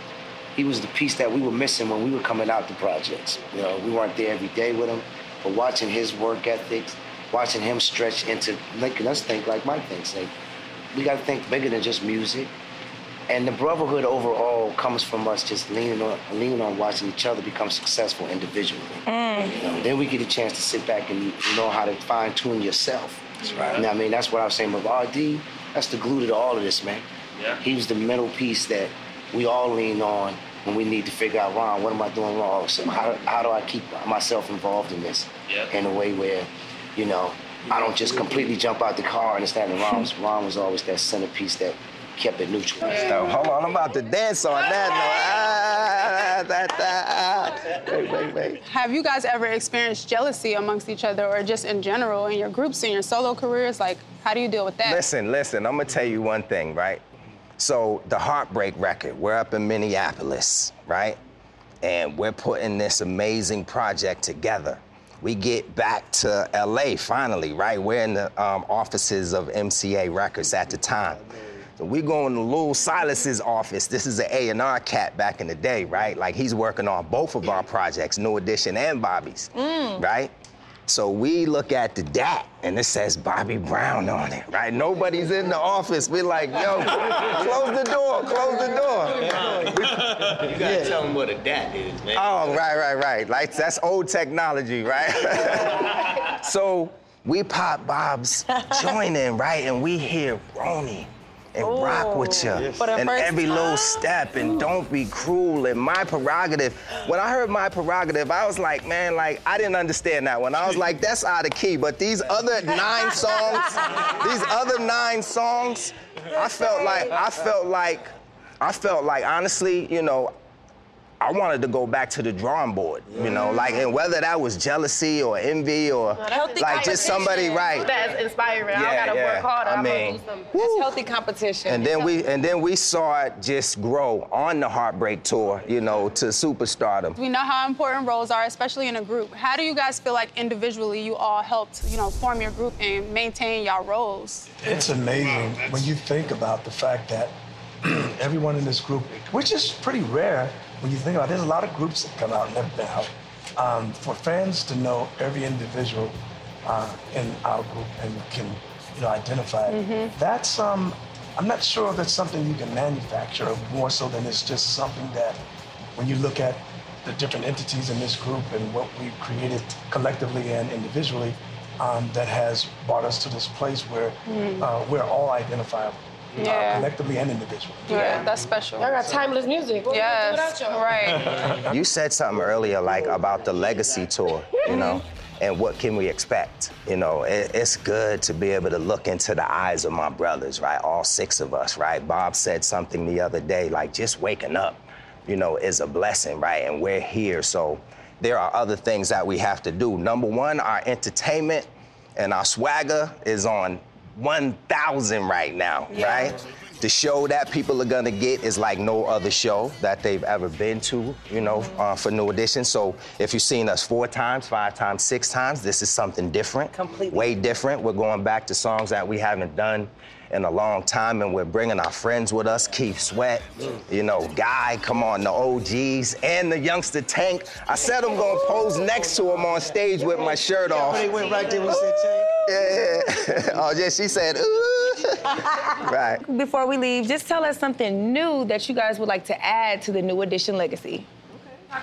S21: He was the piece that we were missing when we were coming out the projects. You know, we weren't there every day with him, but watching his work ethics, watching him stretch into making us think like Mike thinks. Like, we got to think bigger than just music. And the brotherhood overall comes from us just leaning on, leaning on watching each other become successful individually. Mm. You know, then we get a chance to sit back and you know how to fine tune yourself. That's right. What I mean? That's what I was saying with RD. That's the glue to all of this, man.
S5: Yeah.
S21: He was the middle piece that we all lean on when we need to figure out, Ron, what am I doing wrong? So how, how do I keep myself involved in this
S5: Yeah.
S21: in a way where, you know, I don't just completely jump out the car and Ron was, [LAUGHS] Ron was always that centerpiece that kept it neutral.
S19: So, hold on, I'm about to dance on that. Ah, that, that. Wait, wait, wait.
S6: Have you guys ever experienced jealousy amongst each other or just in general in your groups, in your solo careers? Like, how do you deal with that?
S19: Listen, listen, I'm gonna tell you one thing, right? So the Heartbreak record, we're up in Minneapolis, right? And we're putting this amazing project together. We get back to LA finally, right? We're in the um, offices of MCA Records at the time. So we go into Louil Silas's office. This is an A&R cat back in the day, right? Like he's working on both of our projects, New Edition and Bobby's, mm. right? So we look at the DAT and it says Bobby Brown on it, right? Nobody's in the office. We're like, yo, [LAUGHS] close the door, close the door.
S18: You gotta tell them what a DAT is, man.
S19: Oh, right, right, right. Like that's old technology, right? [LAUGHS] so we pop Bob's [LAUGHS] joint in, right? And we hear Roni and rock with you. Oh.
S4: For the
S19: And
S4: first
S19: every little step, and don't be cruel. And my prerogative. When I heard my prerogative, I was like, man, like I didn't understand that one. I was like, that's out of key. But these other nine songs, these other nine songs, I felt like I felt like I felt like honestly, you know, I wanted to go back to the drawing board, you know, mm. like, and whether that was jealousy or envy or
S4: Healthy
S19: like just somebody right.
S12: That's inspiring. I gotta
S19: yeah.
S12: work harder.
S19: I
S12: I'm
S19: mean,
S12: gonna do some.
S4: It's healthy competition.
S19: And then we and then we saw it just grow on the Heartbreak tour, you know, to superstardom.
S6: We know how important roles are, especially in a group. How do you guys feel like individually you all helped, you know, form your group and maintain y'all roles?
S22: It's amazing when you think about the fact that [CLEARS THROAT] everyone in this group, which is pretty rare when you think about it, there's a lot of groups that come out and have been out. Um, for fans to know every individual uh, in our group and can, you know, identify
S6: Mhm.
S22: that's, um, I'm not sure if that's something you can manufacture more so than it's just something that when you look at the different entities in this group and what we've created collectively and individually, um, that has brought us to this place where
S6: Mm.
S22: uh, we're all identifiable,
S6: Yeah.
S22: collectively and individually.
S6: Yeah, that's special.
S12: Y'all got timeless music. What we
S6: Yes,
S12: without y'all?
S6: right. [LAUGHS]
S19: You said something earlier, like about the legacy tour, you know, mm-hmm. and what can we expect? You know, it, it's good to be able to look into the eyes of my brothers, right? All six of us, right? Bob said something the other day, like just waking up, you know, is a blessing, right? And we're here, so there are other things that we have to do. Number one, our entertainment and our swagger is on 1,000 right now, right? The show that people are gonna get is like no other show that they've ever been to, you know, uh, for New Edition. So if you've seen us four times, five times, six times, this is something different. Completely. Way different. We're going back to songs that we haven't done in a long time, and we're bringing our friends with us, Keith Sweat, you know, Guy, come on, the OGs, and the youngster Tank. I said I'm gonna pose next to him on stage with my shirt off.
S21: They went right there you said Tank.
S19: Yeah. oh, yeah, she said, ooh. [LAUGHS] right.
S4: Before we leave, just tell us something new that you guys would like to add to the New Edition legacy.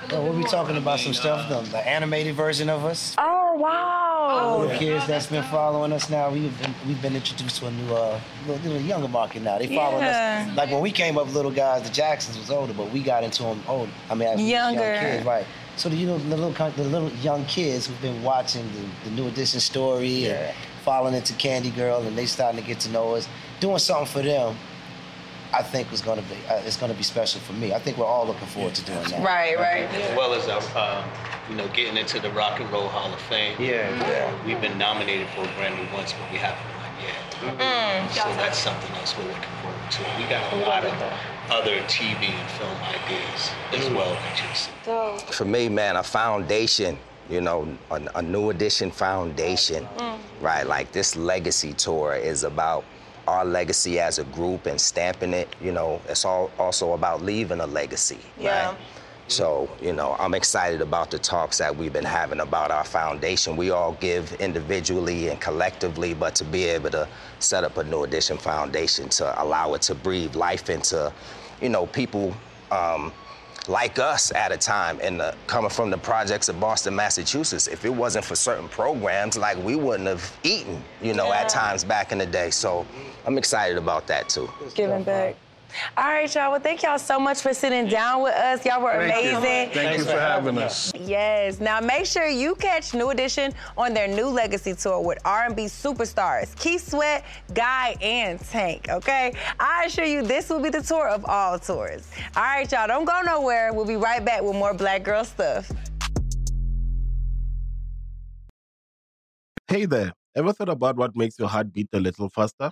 S21: Well, we'll be talking about some stuff, the, the animated version of us.
S4: Oh, wow.
S21: Little kids that's been following us now. We've been, we've been introduced to a new, uh, little, little younger market now. They following
S4: Yeah.
S21: us. Like when we came up, little guys, the Jacksons was older, but we got into them old. I mean, as
S4: Younger.
S21: young kids, right? So the, you know, the little, the little young kids who've been watching the, the New Edition story and following into Candy Girl, and they starting to get to know us, doing something for them. I think was going to be uh, it's going to be special for me. I think we're all looking forward to doing that.
S4: Right, right.
S18: As well as our, um, you know, getting into the Rock and Roll Hall of Fame.
S21: Yeah, yeah.
S18: We've been nominated for a Grammy once, but we haven't won yet. So that's something else we're looking forward to. We got a lot of other TV and film ideas as mm. well that you'll see.
S19: For me, man, a foundation, you know, a, a new edition foundation, mm. right? Like this legacy tour is about our legacy as a group and stamping it. You know, it's all also about leaving a legacy,
S4: Yeah.
S19: right? So, you know, I'm excited about the talks that we've been having about our foundation. We all give individually and collectively, but to be able to set up a new edition foundation to allow it to breathe life into, you know, people um, like us at a time and the, coming from the projects of Boston, Massachusetts. If it wasn't for certain programs, like we wouldn't have eaten, you know, at times back in the day. So I'm excited about that too.
S4: Giving back. All right, y'all. Well, thank y'all so much for sitting down with us. Y'all were
S17: Thank you.
S4: amazing.
S17: Thank you for having us.
S4: Yes. Now make sure you catch New Edition on their new legacy tour with R&B superstars Keith Sweat, Guy, and Tank. Okay. I assure you, this will be the tour of all tours. All right, y'all. Don't go nowhere. We'll be right back with more Black Girl stuff.
S20: Hey there, ever thought about what makes your heart beat a little faster?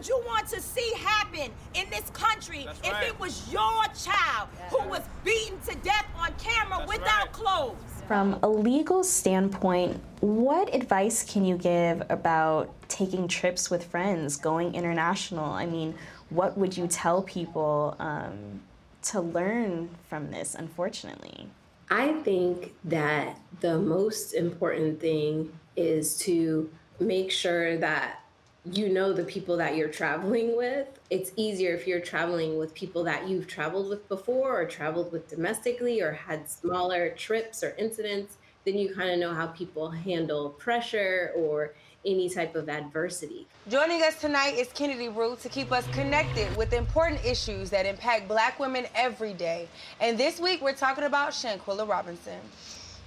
S23: What would you want to see happen in this country if it was your child who was beaten to death on camera without clothes?
S24: From a legal standpoint, what advice can you give about taking trips with friends, going international? I mean, what would you tell people um, to learn from this, unfortunately?
S25: I think that the most important thing is to make sure that you know the people that you're traveling with. It's easier if you're traveling with people that you've traveled with before or traveled with domestically or had smaller trips or incidents, then you kind of know how people handle pressure or any type of adversity.
S4: Joining us tonight is Kennedy Rue to keep us connected with important issues that impact black women every day. And this week we're talking about Shanquella Robinson.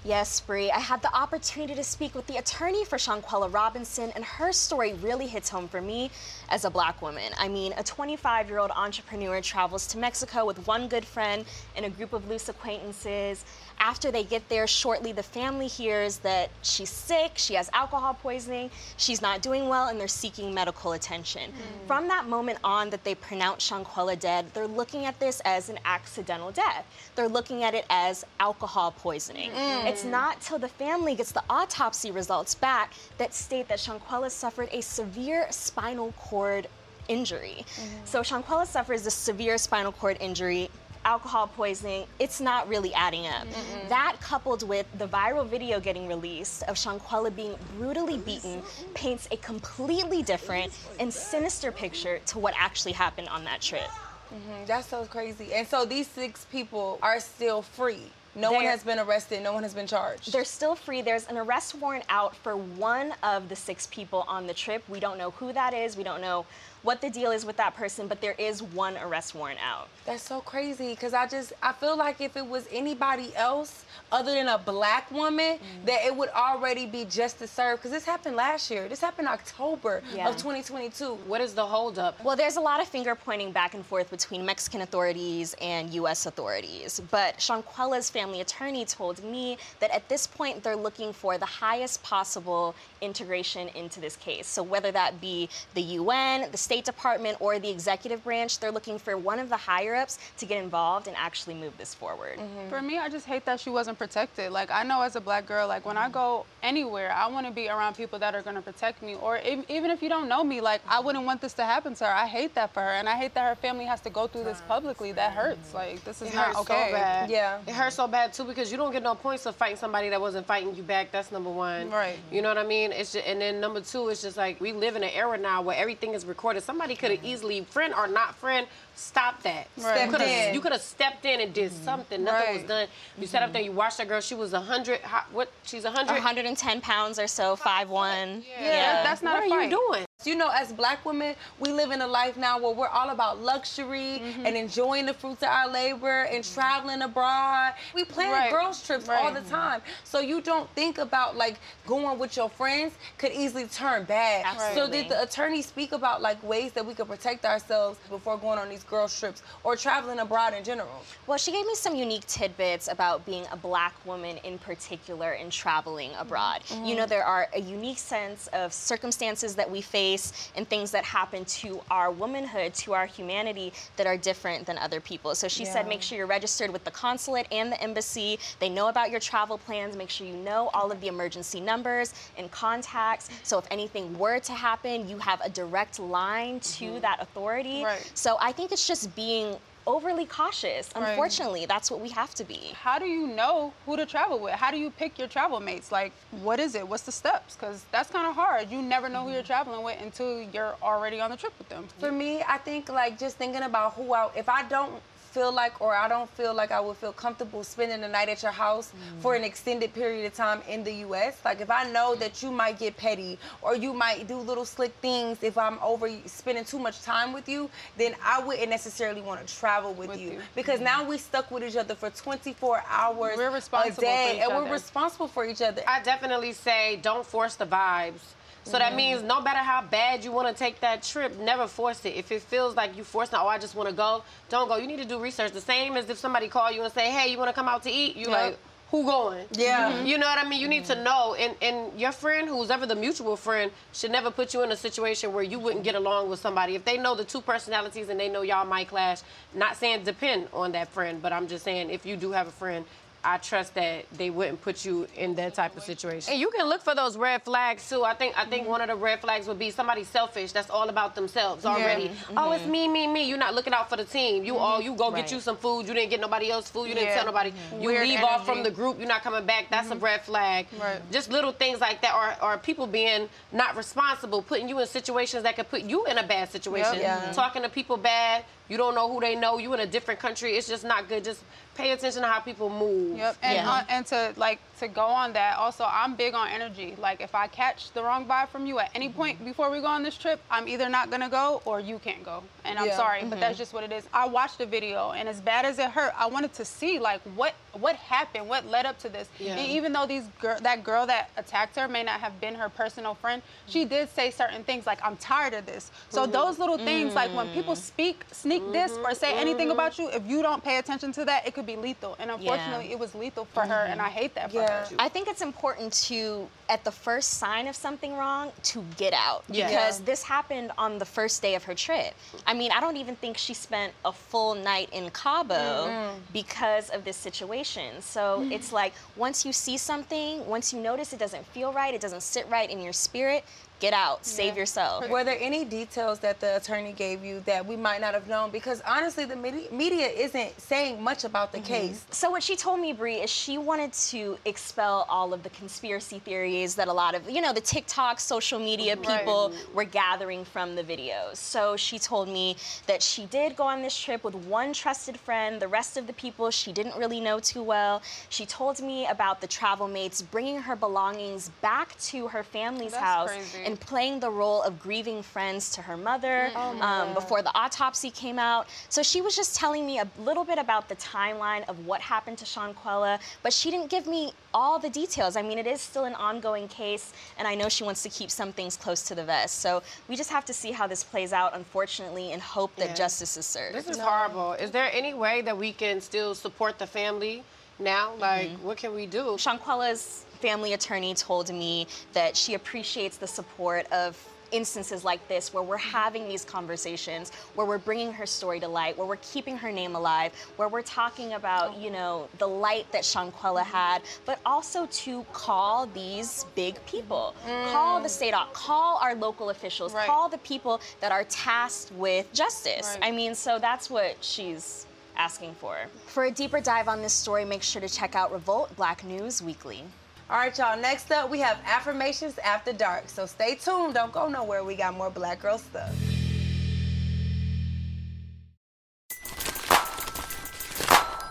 S24: Yes, Brii. I had the opportunity to speak with the attorney for Shanquella Robinson, and her story really hits home for me as a black woman. I mean, a 25 year old entrepreneur travels to Mexico with one good friend and a group of loose acquaintances. After they get there, shortly the family hears that she's sick, she has alcohol poisoning, she's not doing well, and they're seeking medical attention. From that moment on that they pronounce Shanquella dead, they're looking at this as an accidental death. They're looking at it as alcohol poisoning.
S26: Mm.
S24: It's not till the family gets the autopsy results back that state that Shanquella suffered a severe spinal cord injury. So Shanquella suffers a severe spinal cord injury. Alcohol poisoning, it's not really adding up. That coupled with the viral video getting released of Shanquella being brutally beaten paints a completely different and sinister picture to what actually happened on that trip.
S4: Mhm, That's so crazy. And so these six people are still free. No one
S24: They're-
S4: has been arrested. No one has been charged.
S24: They're still free. There's an arrest warrant out for one of the six people on the trip. We don't know who that is. We don't know what the deal is with that person, but there is one arrest warrant out.
S4: That's so crazy because I just I feel like if it was anybody else other than a black woman,
S24: Mm.
S4: that it would already be justice served. Because this happened last year. This happened October
S24: Yeah.
S4: of 2022.
S12: What is the holdup?
S24: Well, there's a lot of finger pointing back and forth between Mexican authorities and U.S. authorities. But Shanquella's family attorney told me that at this point they're looking for the highest possible integration into this case. So whether that be the UN, the State Department, or the executive branch, they're looking for one of the higher ups to get involved and actually move this forward.
S6: For me, I just hate that she wasn't protected. Like I know as a black girl, like when I go anywhere, I want to be around people that are gonna protect me. Or ev- even if you don't know me, like I wouldn't want this to happen to her. I hate that for her, and I hate that her family has to go through this publicly. That hurts. Like this is
S12: It
S6: not
S12: hurts
S6: okay.
S12: so bad.
S4: Yeah.
S12: It hurts so bad too because you don't get no points of fighting somebody that wasn't fighting you back. That's number one.
S6: Right.
S12: You know what I mean? It's just, and then number two, it's just like we live in an era now where everything is recorded. Somebody could have mm-hmm. easily, friend or not friend, stop that.
S4: Right.
S12: You coulda-
S4: Stepped in.
S12: You could have stepped and did mm-hmm. something. Nothing was done. You sat up there, you watched that girl. She was a hundred. What? She's a hundred.
S24: 110 pounds or so, 5'1.
S4: Yeah,
S6: that's not
S4: what
S6: a
S4: are
S6: fight.
S4: you doing? You know, as black women, we live in a life now where we're all about luxury
S6: Mm-hmm.
S4: and enjoying the fruits of our labor and traveling abroad. We plan
S6: Right.
S4: girls trips all the time. So you don't think about like going with your friends could easily turn bad. So did the attorney speak about like ways that we could protect ourselves before going on these girls trips or traveling abroad in general?
S24: Well, she gave me some unique tidbits about being a black woman in particular and traveling abroad.
S4: Mm-hmm.
S24: You know, there are a unique sense of circumstances that we face and things that happen to our womanhood, to our humanity that are different than other people. So she said, make sure you're registered with the consulate and the embassy. They know about your travel plans. Make sure you know all of the emergency numbers and contacts. So if anything were to happen, you have a direct line to mm-hmm. that authority.
S6: Right.
S24: So I think it's just being overly cautious.
S6: Right.
S24: Unfortunately, that's what we have to be.
S6: How do you know who to travel with? How do you pick your travel mates? Like, what is it? What's the steps? Because that's kind of hard. You never know who you're mm-hmm. traveling with until you're already on the trip with them.
S4: For me, I think like just thinking about who I, if I don't feel like or I don't feel like I would feel comfortable spending the night at your house for an extended period of time in the US, like if I know that you might get petty or you might do little slick things if I'm over spending too much time with you, then I wouldn't necessarily want to travel with, you. because mm-hmm. now we stuck with each other for 24 hours
S6: We're responsible
S4: a day and we're responsible for each other.
S12: I definitely say don't force the vibes. So that means no matter how bad you want to take that trip, never force it. If it feels like you forcing, it, oh, I just want to go, don't go. You need to do research. The same as if somebody call you and say, hey, you want to come out to eat? You
S4: Yep.
S12: like, who going?
S4: Yeah. Mhm.
S12: You know what I mean? You need to know. And, and your friend, who's ever the mutual friend, should never put you in a situation where you wouldn't get along with somebody. If they know the two personalities and they know y'all might clash, not saying depend on that friend, but I'm just saying if you do have a friend, I trust that they wouldn't put you in that type of situation. And you can look for those red flags too. I think I think one of the red flags would be somebody selfish that's all about themselves
S4: Yeah.
S12: already. Mm-hmm. Oh, it's me, me, me. You're not looking out for the team. You all mm-hmm. you go
S4: Right.
S12: get you some food. You didn't get nobody else food. You didn't
S4: Yeah.
S12: tell nobody.
S4: Mhm.
S12: You
S4: Weird
S12: leave off from the group. You're not coming back. That's a mm-hmm. red flag.
S4: Right.
S12: Just little things like that, or or people being not responsible, putting you in situations that could put you in a bad situation.
S4: Yeah.
S12: Talking to people bad. You don't know who they know. You in a different country. It's just not good. Just pay attention to how people move.
S6: Yep. And uh, and to like to go on that, also I'm big on energy. Like if I catch the wrong vibe from you at any point before we go on this trip, I'm either not gonna go or you can't go. And I'm
S4: Yeah.
S6: sorry, but that's
S4: Mhm.
S6: just what it is. I watched the video and as bad as it hurt, I wanted to see like what what happened, what led up to this.
S4: Yeah.
S6: And even though these girl that girl that attacked her may not have been her personal friend, she did say certain things like I'm tired of this. So
S4: Mhm.
S6: those little things like when
S4: Mm.
S6: people speak sneak this or say anything about you, if you don't pay attention to that, it could be lethal. And unfortunately, it was lethal for her and I hate that for her.
S24: I think it's important to, at the first sign of something wrong, to get out.
S6: Yeah.
S24: Because
S6: Yeah.
S24: this happened on the first day of her trip. I mean, I don't even think she spent a full night in Cabo
S4: Mm-mm.
S24: because of this situation. So
S4: Mm.
S24: it's like once you see something, once you notice it doesn't feel right, it doesn't sit right in your spirit, get out, save yourself.
S4: Were there any details that the attorney gave you that we might not have known? Because honestly, the media isn't saying much about the mm-hmm. case.
S24: So what she told me, Brii, is she wanted to expel all of the conspiracy theories that a lot of, you know, the TikTok, social media
S4: Right.
S24: people were gathering from the videos. So she told me that she did go on this trip with one trusted friend. The rest of the people she didn't really know too well. She told me about the travel mates bringing her belongings back to her family's
S6: That's
S24: house
S6: crazy.
S24: and playing the role of grieving friends to her mother
S6: Oh
S24: um, before the autopsy came out. So she was just telling me a little bit about the timeline of what happened to Shanquella, but she didn't give me all the details. I mean, it is still an ongoing case, and I know she wants to keep some things close to the vest. So we just have to see how this plays out, unfortunately, and hope that
S12: Yeah.
S24: justice is served.
S12: This is horrible. Is there any way that we can still support the family now? Like, what can we do?
S24: Shanquella's family attorney told me that she appreciates the support of instances like this where we're having these conversations where we're bringing her story to light where we're keeping her name alive where we're talking about you know the light that Shanquella mm-hmm. had but also to call these big people. Call the mm. state op call our local officials call the people that are tasked with justice.
S6: Right.
S24: i mean so that's what she's asking for. For a deeper dive on this story make sure to check out revolt black news weekly
S4: All right, y'all. Next up, we have affirmations after dark. So stay tuned. Don't go nowhere. We got more Black Girl stuff.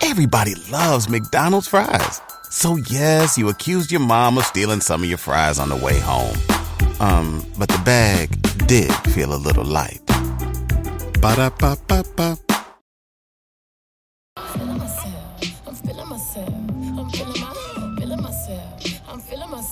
S27: Everybody loves McDonald's fries. So yes, you accused your mom of stealing some of your fries on the way home. Um, but the bag did feel a little light. Ba-da-ba-ba-ba.
S28: feeling myself. I'm feeling myself. I'm feeling my,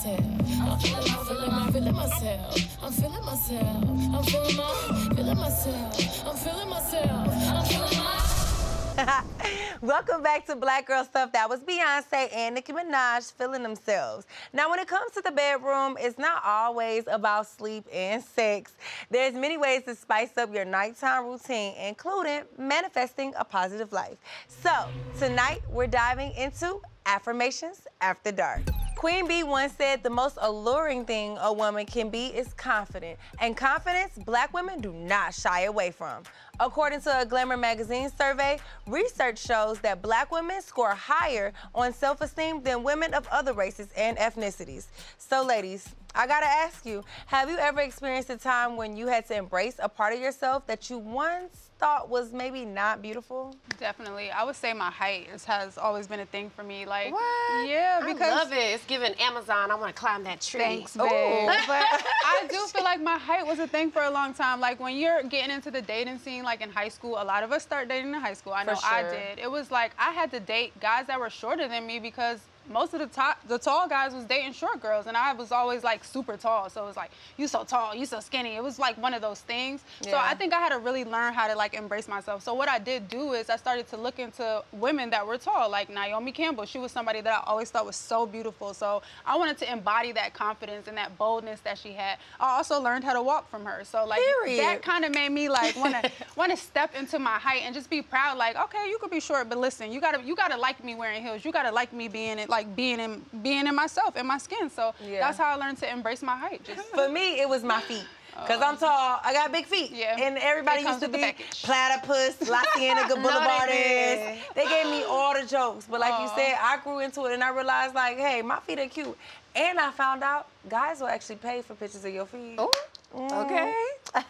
S28: myself. I'm feeling feeling my, feeling myself. I'm feeling myself. I'm feeling my, feeling myself. I'm feeling myself. I'm feeling my. [LAUGHS]
S4: Welcome back to Black Girl Stuff. That was Beyonce and Nicki Minaj feeling themselves. Now, when it comes to the bedroom, it's not always about sleep and sex. There's many ways to spice up your nighttime routine, including manifesting a positive life. So, tonight we're diving into affirmations after dark. Queen Bee once said the most alluring thing a woman can be is confident. And confidence, black women do not shy away from. According to a Glamour magazine survey, research shows that black women score higher on self esteem than women of other races and ethnicities. So, ladies, I gotta ask you have you ever experienced a time when you had to embrace a part of yourself that you once thought was maybe not beautiful?
S6: Definitely. I would say my height is, has always been a thing for me. Like,
S12: What?
S6: yeah, because.
S12: I love it. It's giving Amazon. I want to climb that tree.
S6: Thanks, babe. [LAUGHS] but I do feel like my height was a thing for a long time. Like when you're getting into the dating scene, like in high school, a lot of us start dating in high school. I
S4: For
S6: know I did. It was like I had to date guys that were shorter than me because most of the top, the tall guys was dating short girls, and I was always like super tall. So it was like, you so tall, you so skinny. It was like one of those things. So I think I had to really learn how to like embrace myself. So what I did do is I started to look into women that were tall, like Naomi Campbell. She was somebody that I always thought was so beautiful. So I wanted to embody that confidence and that boldness that she had. I also learned how to walk from her. So like
S4: Period.
S6: that kind of made me like want to want to step into my height and just be proud. Like okay, you could be short, but listen, you gotta you gotta like me wearing heels. You gotta like me being it, like being in being in myself in my skin. So
S4: Yeah.
S6: that's how I learned to embrace my height. Just
S4: For me, it was my feet. Oh. Cause I'm tall, I got big feet.
S6: Yeah.
S4: And everybody used to be
S6: package.
S4: platypus, [LAUGHS] La Cienega
S6: No, they
S4: Boulevard. They gave me all the jokes. But like you
S6: oh.
S4: said, I grew into it and I realized like, hey, my feet are cute. And I found out guys will actually pay for pictures of your feet. Oh, mm.
S12: okay. [LAUGHS]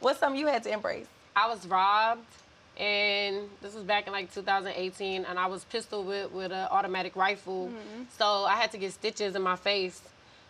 S4: What's something you had to embrace?
S12: I was robbed, and this was back in like 2018, and I was pistol whipped with an automatic rifle.
S6: Mm-hmm.
S12: So I had to get stitches in my face.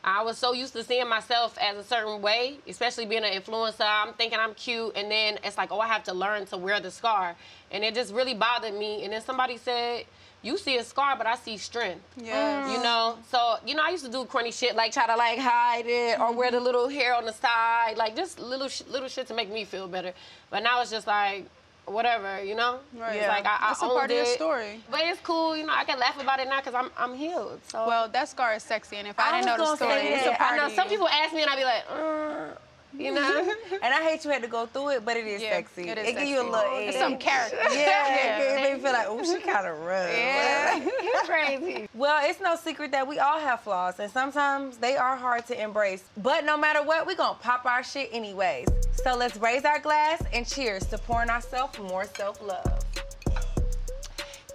S12: I was so used to seeing myself as a certain way, especially being an influencer. I'm thinking I'm cute, and then it's like, oh, I have to learn to wear the scar, and it just really bothered me. And then somebody said, "You see a scar, but I see strength."
S6: Yes.
S12: You know, so you know, I used to do corny shit like try to like hide it or wear the little hair on the side, like just little sh- little shit to make me feel better. But now it's just like whatever, you know.
S6: Right.
S12: It's
S6: Yeah.
S12: like I, I
S6: That's a part of your story.
S12: But it's cool, you know. I can laugh about it now because I'm I'm healed. So.
S6: Well, that scar is sexy, and if I,
S4: I
S6: didn't know the story, it's a part
S12: I know
S6: of
S12: some people ask me and I'd be like, uh, you know. [LAUGHS]
S4: and I hate you had to go through it, but it is
S6: Yeah,
S4: sexy.
S6: it is it
S4: give you a little
S6: It's
S4: edge.
S6: some character. [LAUGHS]
S4: Yeah, [LAUGHS]
S6: Yeah.
S4: it made me feel like, oh, she kind of rough.
S6: Yeah.
S12: You're crazy.
S4: Well, it's no secret that we all have flaws, and sometimes they are hard to embrace. But no matter what, we gonna pop our shit anyways. So let's raise our glass and cheers to pouring ourselves more self-love.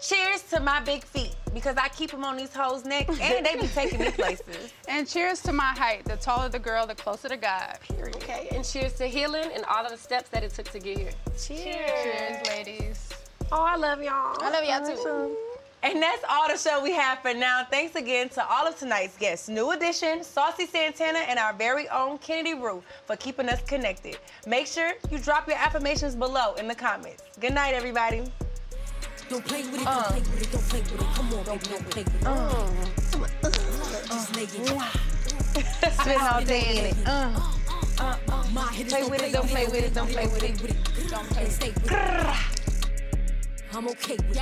S4: Cheers to my big feet because I keep them on these hoes' neck and they be taking me places. [LAUGHS]
S6: And cheers to my height. The taller the girl, the closer to God. Period.
S12: Okay, and cheers to healing and all of the steps that it took to get here.
S4: Cheers.
S6: Cheers, ladies.
S12: Oh, I love y'all.
S6: I love y'all too.
S4: And that's all the show we have for now. Thanks again to all of tonight's guests, New Edition, Saucy Santana, and our very own Kennedy Rue for keeping us connected. Make sure you drop your affirmations below in the comments. Good night, everybody.
S28: Don't play with it, don't play with it, don't play with it. Come on, baby, don't play with it. Just lay it.
S4: Spend all day in it. Uh.
S28: My
S4: Play with it, don't play with it, don't play with it.
S28: Don't play, with it. I'm okay with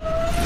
S28: it.